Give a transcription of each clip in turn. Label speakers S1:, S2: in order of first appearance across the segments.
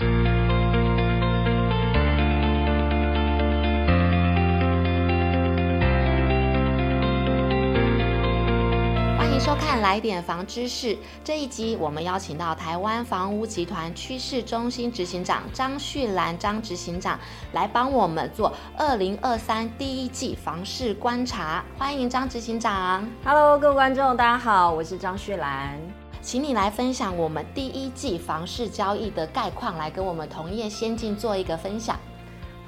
S1: 欢迎收看来点房知识这一集，我们邀请到台湾房屋集团趋势中心执行长张旭兰张执行长来帮我们做二零二三第一季房市观察。欢迎张执行长。
S2: Hello，各位观众，大家好，我是张旭兰，
S1: 请你来分享我们第一季房市交易的概况，来跟我们同业先进做一个分享。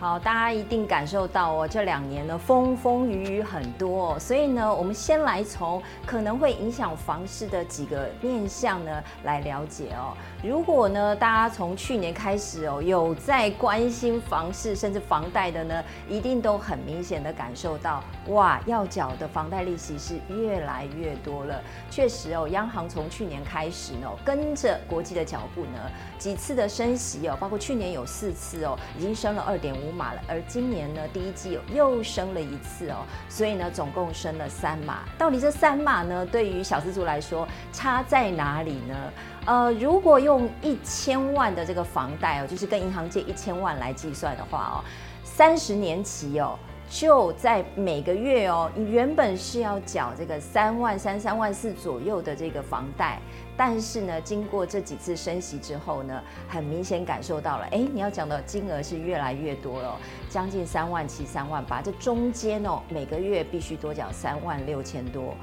S2: 好，大家一定感受到哦，这两年呢风风雨雨很多哦，所以呢，我们先来从可能会影响房市的几个面向呢来了解哦。如果呢，大家从去年开始哦，有在关心房市甚至房贷的呢，一定都很明显的感受到，哇，要缴的房贷利息是越来越多了。确实哦，央行从去年开始呢，跟着国际的脚步呢，几次的升息哦，包括去年有四次哦，已经升了二点五。码了，而今年呢，第一季又升了一次哦，所以呢，总共升了三码。到底这三码呢，对于小资族来说差在哪里呢？呃，如果用一千万的这个房贷哦，就是跟银行借一千万来计算的话哦，三十年期哦。就在每个月哦，你原本是要缴这个三万三、三万四左右的这个房贷，但是呢，经过这几次升息之后呢，很明显感受到了，哎，你要缴的金额是越来越多了，将近三万七、三万八，这中间哦，每个月必须多缴三万六千多。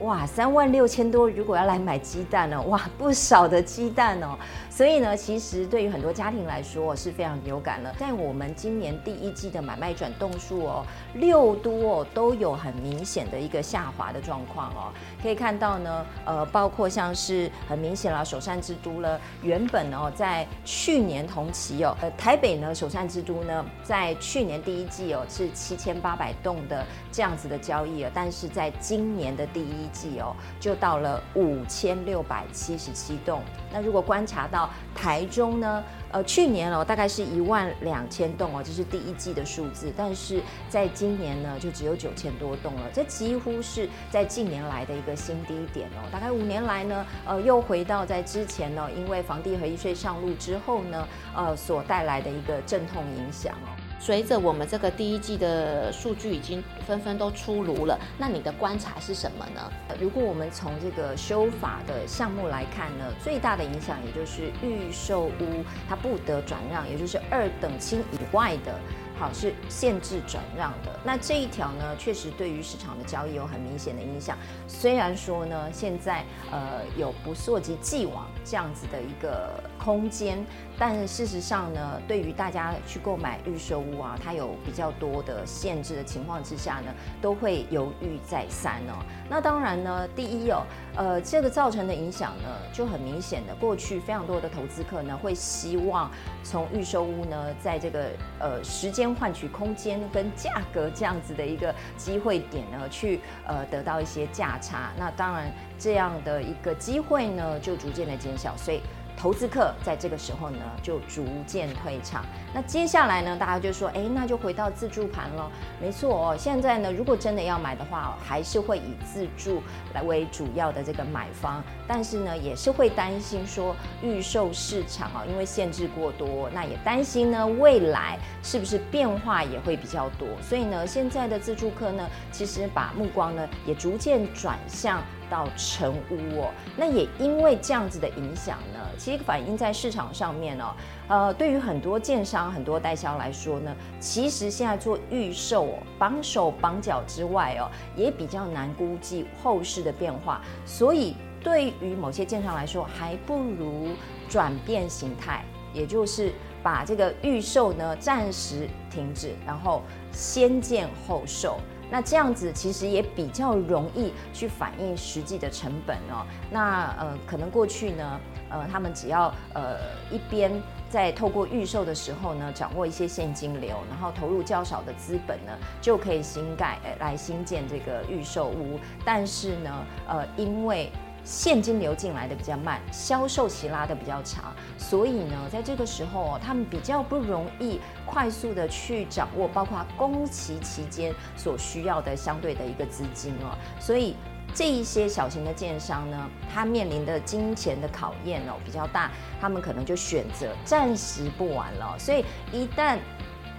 S2: 哇，三万六千多，如果要来买鸡蛋呢？哇，不少的鸡蛋哦。所以呢，其实对于很多家庭来说是非常有感了。在我们今年第一季的买卖转动数哦，六都哦都有很明显的一个下滑的状况哦。可以看到呢，呃，包括像是很明显了，首善之都了，原本哦在去年同期哦，呃，台北呢首善之都呢，在去年第一季哦是七千八百栋的这样子的交易啊，但是在今年的第一季哦，就到了五千六百七十七栋。那如果观察到台中呢，呃，去年哦大概是一万两千栋哦，这是第一季的数字，但是在今年呢就只有九千多栋了，这几乎是在近年来的一个新低点哦。大概五年来呢，呃，又回到在之前呢，因为房地合一税上路之后呢，呃，所带来的一个阵痛影响哦。
S1: 随着我们这个第一季的数据已经纷纷都出炉了，那你的观察是什么呢？
S2: 如果我们从这个修法的项目来看呢，最大的影响也就是预售屋它不得转让，也就是二等亲以外的。好，是限制转让的。那这一条呢，确实对于市场的交易有很明显的影响。虽然说呢，现在呃有不溯及既往这样子的一个空间，但是事实上呢，对于大家去购买预售屋啊，它有比较多的限制的情况之下呢，都会犹豫再三哦。那当然呢，第一哦，呃，这个造成的影响呢，就很明显的，过去非常多的投资客呢，会希望从预售屋呢，在这个呃时间。换取空间跟价格这样子的一个机会点呢，去呃得到一些价差。那当然这样的一个机会呢，就逐渐的减小，所以。投资客在这个时候呢，就逐渐退场。那接下来呢，大家就说，哎，那就回到自助盘了。没错哦，现在呢，如果真的要买的话，还是会以自助来为主要的这个买方。但是呢，也是会担心说，预售市场啊，因为限制过多，那也担心呢，未来是不是变化也会比较多。所以呢，现在的自助客呢，其实把目光呢，也逐渐转向。到成屋哦，那也因为这样子的影响呢，其实反映在市场上面哦，呃，对于很多建商、很多代销来说呢，其实现在做预售哦，绑手绑脚之外哦，也比较难估计后市的变化，所以对于某些建商来说，还不如转变形态，也就是把这个预售呢暂时停止，然后先建后售。那这样子其实也比较容易去反映实际的成本哦。那呃，可能过去呢，呃，他们只要呃一边在透过预售的时候呢，掌握一些现金流，然后投入较少的资本呢，就可以新盖来新建这个预售屋。但是呢，呃，因为现金流进来的比较慢，销售期拉得比较长，所以呢，在这个时候哦，他们比较不容易快速的去掌握，包括工期期间所需要的相对的一个资金哦，所以这一些小型的建商呢，他面临的金钱的考验哦比较大，他们可能就选择暂时不玩了。所以一旦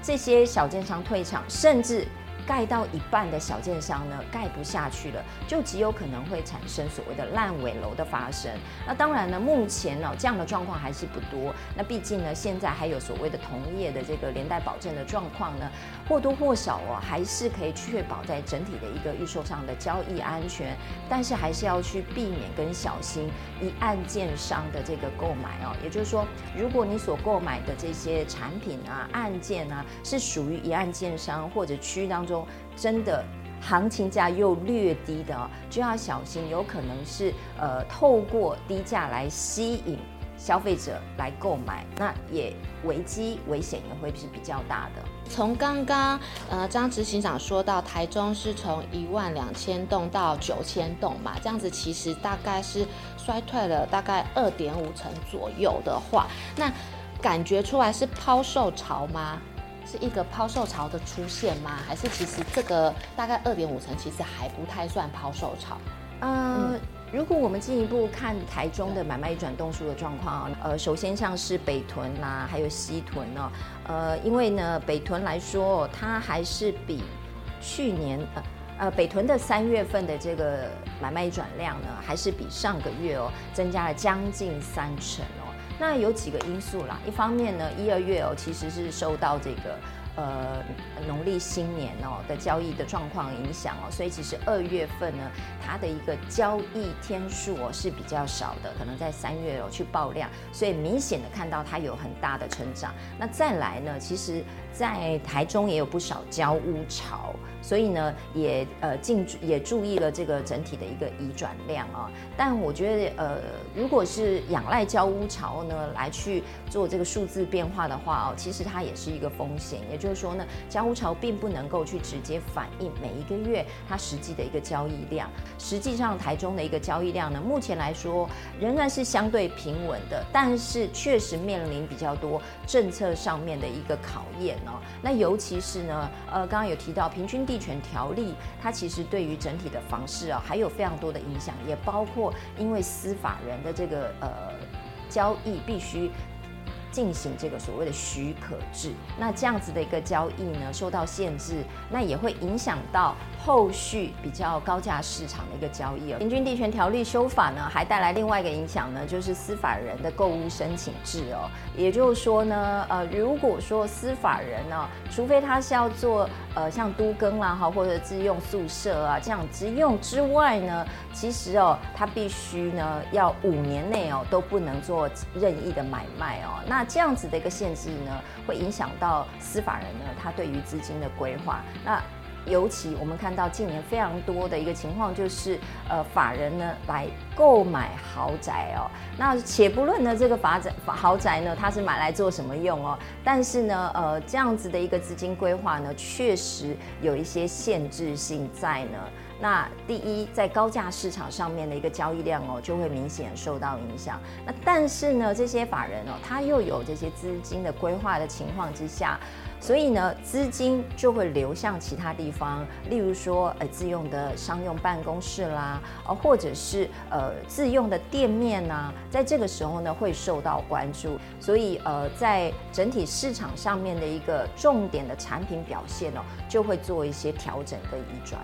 S2: 这些小建商退场，甚至盖到一半的小建商呢，盖不下去了，就极有可能会产生所谓的烂尾楼的发生。那当然呢，目前呢这样的状况还是不多。那毕竟呢，现在还有所谓的同业的这个连带保证的状况呢，或多或少哦，还是可以确保在整体的一个预售上的交易安全。但是还是要去避免跟小心一案建商的这个购买哦。也就是说，如果你所购买的这些产品啊、案件啊，是属于一案建商或者区域当中。真的行情价又略低的哦，就要小心，有可能是呃透过低价来吸引消费者来购买，那也危机危险也会是比较大的。
S1: 从刚刚呃张执行长说到台中是从一万两千栋到九千栋嘛，这样子其实大概是衰退了大概二点五成左右的话，那感觉出来是抛售潮吗？是一个抛售潮的出现吗？还是其实这个大概二点五成，其实还不太算抛售潮？
S2: 呃，嗯、如果我们进一步看台中的买卖转动数的状况啊，呃，首先像是北屯啦、啊，还有西屯哦，呃，因为呢，北屯来说，它还是比去年呃呃北屯的三月份的这个买卖转量呢，还是比上个月哦增加了将近三成哦。那有几个因素啦，一方面呢，一二月哦，其实是受到这个呃农历新年哦的交易的状况影响哦，所以其实二月份呢，它的一个交易天数哦是比较少的，可能在三月哦去爆量，所以明显的看到它有很大的成长。那再来呢，其实在台中也有不少交屋潮。所以呢，也呃进也注意了这个整体的一个移转量啊。但我觉得呃，如果是仰赖交屋潮呢来去做这个数字变化的话哦，其实它也是一个风险。也就是说呢，交屋潮并不能够去直接反映每一个月它实际的一个交易量。实际上，台中的一个交易量呢，目前来说仍然是相对平稳的，但是确实面临比较多政策上面的一个考验哦。那尤其是呢，呃，刚刚有提到平均地权条例，它其实对于整体的房市啊，还有非常多的影响，也包括因为司法人的这个呃交易必须进行这个所谓的许可制，那这样子的一个交易呢，受到限制，那也会影响到。后续比较高价市场的一个交易哦，平均地权条例修法呢，还带来另外一个影响呢，就是司法人的购屋申请制哦。也就是说呢，呃，如果说司法人呢，除非他是要做呃像都更啦哈，或者自用宿舍啊这样自用之外呢，其实哦，他必须呢要五年内哦都不能做任意的买卖哦。那那这样子的一个限制呢，会影响到司法人呢他对于资金的规划那。尤其我们看到近年非常多的一个情况，就是呃法人呢来购买豪宅哦。那且不论呢这个法宅豪宅呢，它是买来做什么用哦？但是呢，呃这样子的一个资金规划呢，确实有一些限制性在呢。那第一，在高价市场上面的一个交易量哦，就会明显受到影响。那但是呢，这些法人哦，他又有这些资金的规划的情况之下。所以呢，资金就会流向其他地方，例如说，呃，自用的商用办公室啦，呃，或者是呃自用的店面呐，在这个时候呢，会受到关注。所以，呃，在整体市场上面的一个重点的产品表现呢，就会做一些调整跟移转。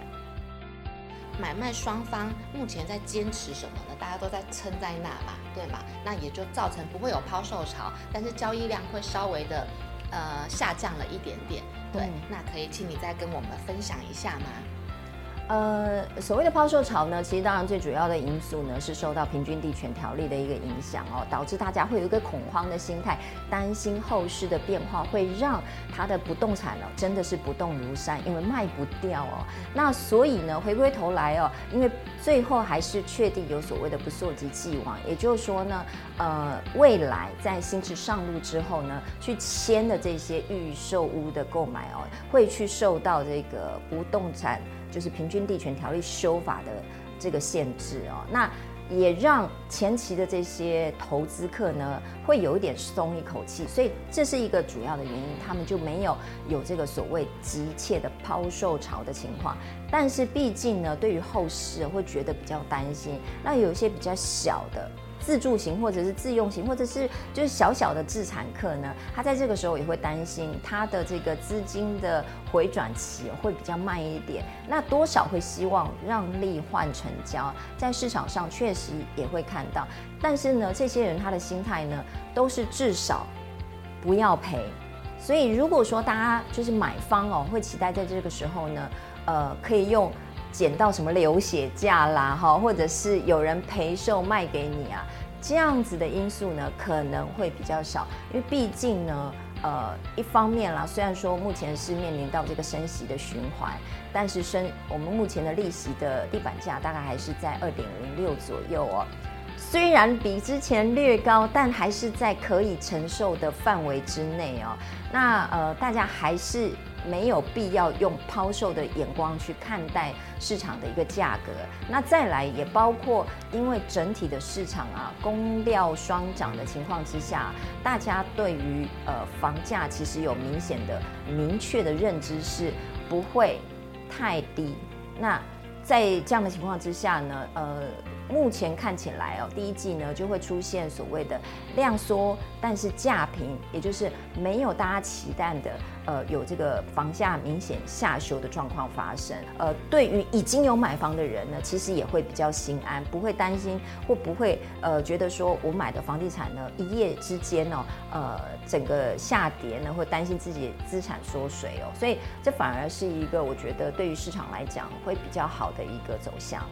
S1: 买卖双方目前在坚持什么呢？大家都在撑在那嘛，对吗？那也就造成不会有抛售潮，但是交易量会稍微的。呃，下降了一点点，对，嗯、那可以请你再跟我们分享一下吗？
S2: 呃，所谓的抛售潮呢，其实当然最主要的因素呢是受到平均地权条例的一个影响哦，导致大家会有一个恐慌的心态，担心后市的变化会让他的不动产呢真的是不动如山，因为卖不掉哦。那所以呢，回归头来哦，因为最后还是确定有所谓的不溯及既往，也就是说呢，呃，未来在新制上路之后呢，去签的这些预售屋的购买哦，会去受到这个不动产。就是平均地权条例修法的这个限制哦，那也让前期的这些投资客呢会有一点松一口气，所以这是一个主要的原因，他们就没有有这个所谓急切的抛售潮的情况。但是毕竟呢，对于后市会觉得比较担心，那有一些比较小的。自住型或者是自用型，或者是就是小小的自产客呢，他在这个时候也会担心他的这个资金的回转期会比较慢一点，那多少会希望让利换成交，在市场上确实也会看到，但是呢，这些人他的心态呢都是至少不要赔，所以如果说大家就是买方哦，会期待在这个时候呢，呃，可以用。捡到什么流血价啦，哈，或者是有人赔售卖给你啊，这样子的因素呢，可能会比较少，因为毕竟呢，呃，一方面啦，虽然说目前是面临到这个升息的循环，但是升我们目前的利息的地板价大概还是在二点零六左右哦，虽然比之前略高，但还是在可以承受的范围之内哦。那呃，大家还是。没有必要用抛售的眼光去看待市场的一个价格。那再来也包括，因为整体的市场啊，供料双涨的情况之下，大家对于呃房价其实有明显的、明确的认知是不会太低。那在这样的情况之下呢，呃。目前看起来哦，第一季呢就会出现所谓的量缩，但是价平，也就是没有大家期待的，呃，有这个房价明显下修的状况发生。呃，对于已经有买房的人呢，其实也会比较心安，不会担心或不会呃觉得说我买的房地产呢一夜之间哦，呃，整个下跌呢，会担心自己资产缩水哦，所以这反而是一个我觉得对于市场来讲会比较好的一个走向。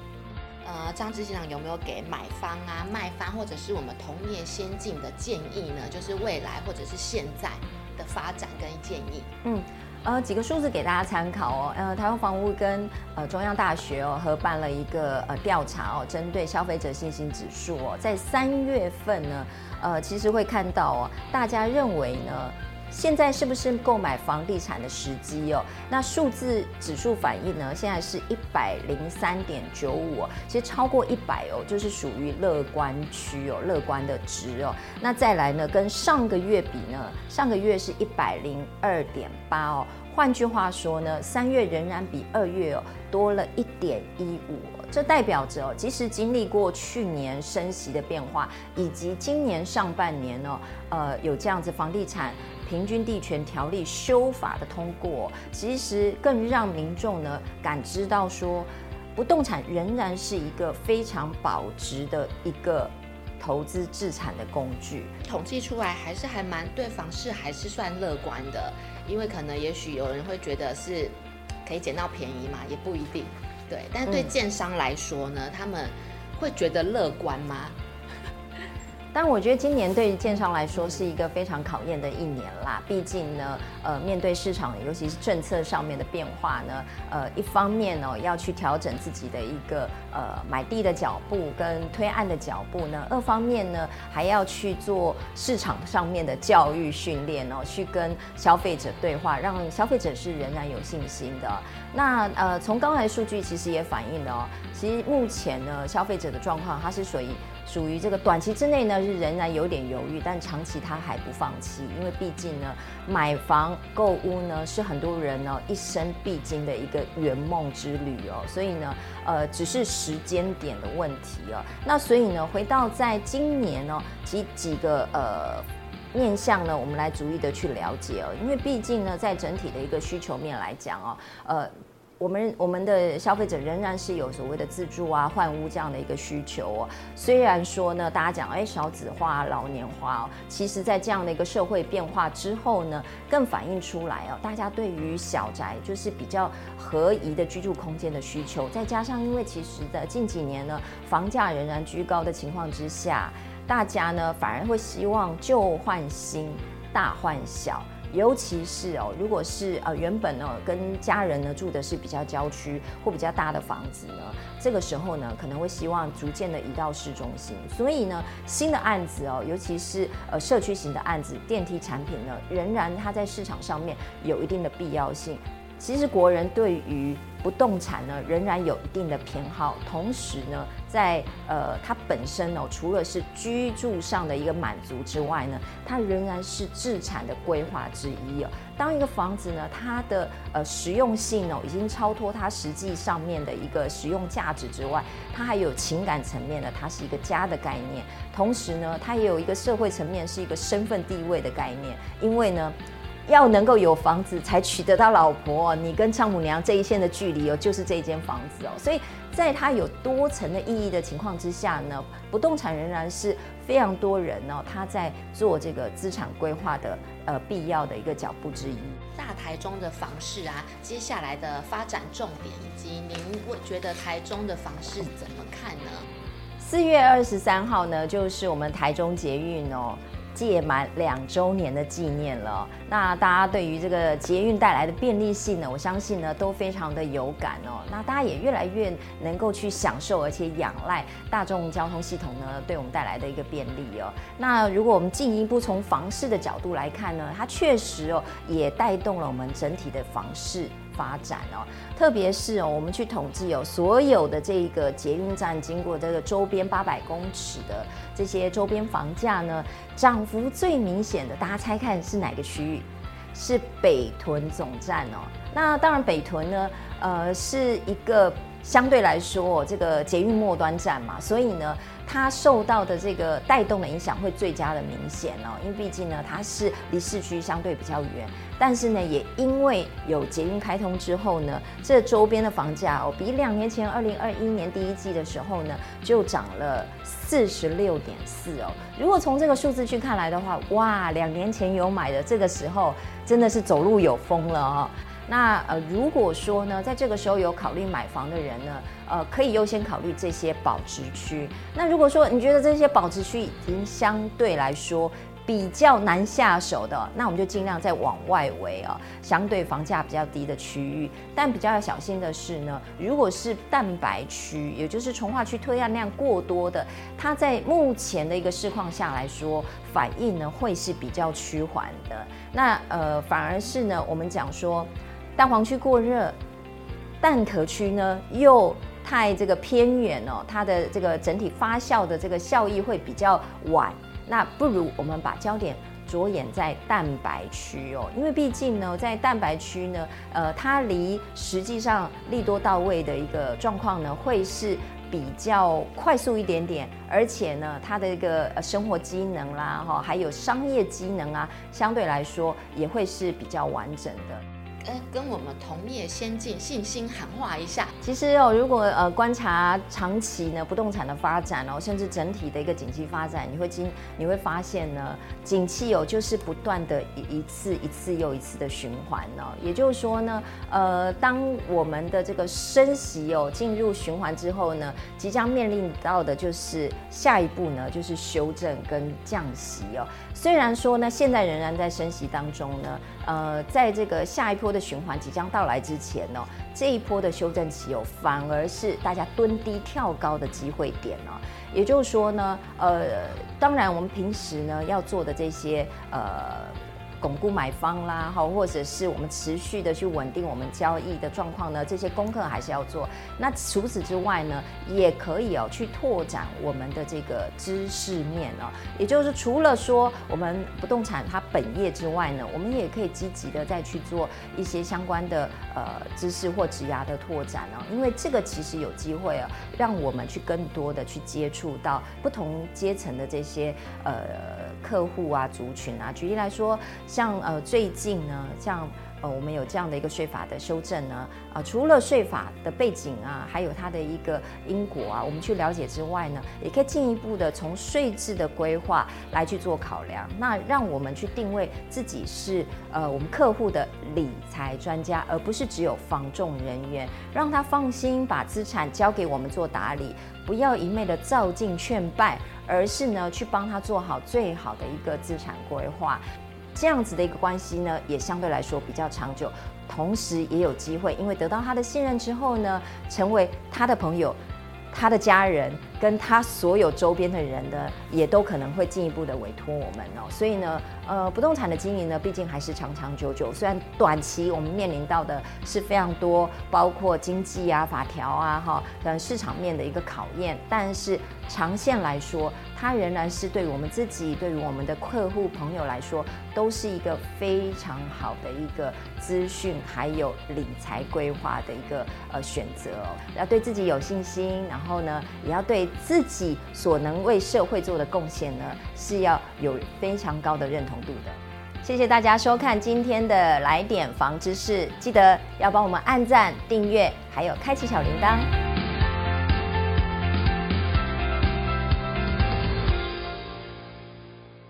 S1: 呃，张执行长有没有给买方啊、卖方或者是我们同业先进的建议呢？就是未来或者是现在的发展跟建议。
S2: 嗯，呃，几个数字给大家参考哦。呃，台湾房屋跟呃中央大学哦合办了一个呃调查哦，针对消费者信心指数哦，在三月份呢，呃，其实会看到哦，大家认为呢。现在是不是购买房地产的时机哦？那数字指数反应呢？现在是一百零三点九五，其实超过一百哦，就是属于乐观区哦，乐观的值哦。那再来呢，跟上个月比呢？上个月是一百零二点八哦。换句话说呢，三月仍然比二月哦多了一点一五，这代表着哦，即使经历过去年升息的变化，以及今年上半年哦，呃，有这样子房地产。平均地权条例修法的通过，其实更让民众呢感知到说，不动产仍然是一个非常保值的一个投资置产的工具。
S1: 统计出来还是还蛮对房市还是算乐观的，因为可能也许有人会觉得是可以捡到便宜嘛，也不一定。对，但是对建商来说呢，嗯、他们会觉得乐观吗？
S2: 但我觉得今年对于建商来说是一个非常考验的一年啦。毕竟呢，呃，面对市场，尤其是政策上面的变化呢，呃，一方面呢，要去调整自己的一个呃买地的脚步跟推案的脚步呢；二方面呢，还要去做市场上面的教育训练哦，去跟消费者对话，让消费者是仍然有信心的。那呃，从刚才数据其实也反映了哦，其实目前呢，消费者的状况它是属于。属于这个短期之内呢，是仍然有点犹豫，但长期他还不放弃，因为毕竟呢，买房购屋呢是很多人呢一生必经的一个圆梦之旅哦，所以呢，呃，只是时间点的问题哦。那所以呢，回到在今年呢，几几个呃面向呢，我们来逐一的去了解哦，因为毕竟呢，在整体的一个需求面来讲哦，呃。我们我们的消费者仍然是有所谓的自住啊、换屋这样的一个需求哦。虽然说呢，大家讲哎少子化、老年化哦，其实在这样的一个社会变化之后呢，更反映出来哦，大家对于小宅就是比较合宜的居住空间的需求。再加上因为其实的近几年呢，房价仍然居高的情况之下，大家呢反而会希望旧换新、大换小。尤其是哦，如果是呃原本呢跟家人呢住的是比较郊区或比较大的房子呢，这个时候呢可能会希望逐渐的移到市中心。所以呢，新的案子哦，尤其是呃社区型的案子，电梯产品呢，仍然它在市场上面有一定的必要性。其实国人对于不动产呢，仍然有一定的偏好。同时呢，在呃，它本身哦，除了是居住上的一个满足之外呢，它仍然是置产的规划之一哦。当一个房子呢，它的呃实用性哦，已经超脱它实际上面的一个实用价值之外，它还有情感层面的，它是一个家的概念。同时呢，它也有一个社会层面，是一个身份地位的概念。因为呢。要能够有房子才娶得到老婆，你跟丈母娘这一线的距离哦，就是这一间房子哦。所以，在它有多层的意义的情况之下呢，不动产仍然是非常多人哦，他在做这个资产规划的呃必要的一个脚步之一。
S1: 大台中的房市啊，接下来的发展重点，以及您会觉得台中的房市怎么看呢？
S2: 四月二十三号呢，就是我们台中捷运哦。届满两周年的纪念了，那大家对于这个捷运带来的便利性呢，我相信呢都非常的有感哦。那大家也越来越能够去享受，而且仰赖大众交通系统呢对我们带来的一个便利哦。那如果我们进一步从房市的角度来看呢，它确实哦也带动了我们整体的房市。发展哦，特别是哦，我们去统计哦，所有的这个捷运站经过这个周边八百公尺的这些周边房价呢，涨幅最明显的，大家猜看是哪个区域？是北屯总站哦。那当然，北屯呢，呃，是一个相对来说这个捷运末端站嘛，所以呢。它受到的这个带动的影响会最佳的明显哦，因为毕竟呢，它是离市区相对比较远，但是呢，也因为有捷运开通之后呢，这周边的房价哦，比两年前二零二一年第一季的时候呢，就涨了四十六点四哦。如果从这个数字去看来的话，哇，两年前有买的，这个时候真的是走路有风了哦。那呃，如果说呢，在这个时候有考虑买房的人呢，呃，可以优先考虑这些保值区。那如果说你觉得这些保值区已经相对来说比较难下手的，那我们就尽量再往外围啊，相对房价比较低的区域。但比较要小心的是呢，如果是蛋白区，也就是从化区推案量过多的，它在目前的一个市况下来说，反应呢会是比较趋缓的。那呃，反而是呢，我们讲说。蛋黄区过热，蛋壳区呢又太这个偏远哦，它的这个整体发酵的这个效益会比较晚。那不如我们把焦点着眼在蛋白区哦，因为毕竟呢，在蛋白区呢，呃，它离实际上利多到位的一个状况呢，会是比较快速一点点，而且呢，它的一个生活机能啦，哈，还有商业机能啊，相对来说也会是比较完整的。
S1: 跟我们同业先进信心喊话一下。
S2: 其实哦，如果呃观察长期呢不动产的发展哦，甚至整体的一个景气发展，你会经你会发现呢，景气哦就是不断的一一次一次又一次的循环哦。也就是说呢，呃，当我们的这个升息哦进入循环之后呢，即将面临到的就是下一步呢就是修正跟降息哦。虽然说呢，现在仍然在升息当中呢，呃，在这个下一波的循环即将到来之前呢，这一波的修正期哦，反而是大家蹲低跳高的机会点哦。也就是说呢，呃，当然我们平时呢要做的这些呃。巩固买方啦，好，或者是我们持续的去稳定我们交易的状况呢，这些功课还是要做。那除此之外呢，也可以哦去拓展我们的这个知识面哦，也就是除了说我们不动产它本业之外呢，我们也可以积极的再去做一些相关的呃知识或职涯的拓展哦，因为这个其实有机会啊，让我们去更多的去接触到不同阶层的这些呃客户啊族群啊，举例来说。像呃最近呢，像呃我们有这样的一个税法的修正呢，啊、除了税法的背景啊，还有它的一个因果啊，我们去了解之外呢，也可以进一步的从税制的规划来去做考量，那让我们去定位自己是呃我们客户的理财专家，而不是只有房仲人员，让他放心把资产交给我们做打理，不要一昧的照进劝败，而是呢去帮他做好最好的一个资产规划。这样子的一个关系呢，也相对来说比较长久，同时也有机会，因为得到他的信任之后呢，成为他的朋友，他的家人跟他所有周边的人呢，也都可能会进一步的委托我们哦。所以呢，呃，不动产的经营呢，毕竟还是长长久久。虽然短期我们面临到的是非常多，包括经济啊、法条啊、哈等市场面的一个考验，但是长线来说，它仍然是对于我们自己、对于我们的客户朋友来说，都是一个非常好的一个资讯，还有理财规划的一个呃选择哦。要对自己有信心，然后然后呢，也要对自己所能为社会做的贡献呢，是要有非常高的认同度的。谢谢大家收看今天的来点房知识，记得要帮我们按赞、订阅，还有开启小铃铛。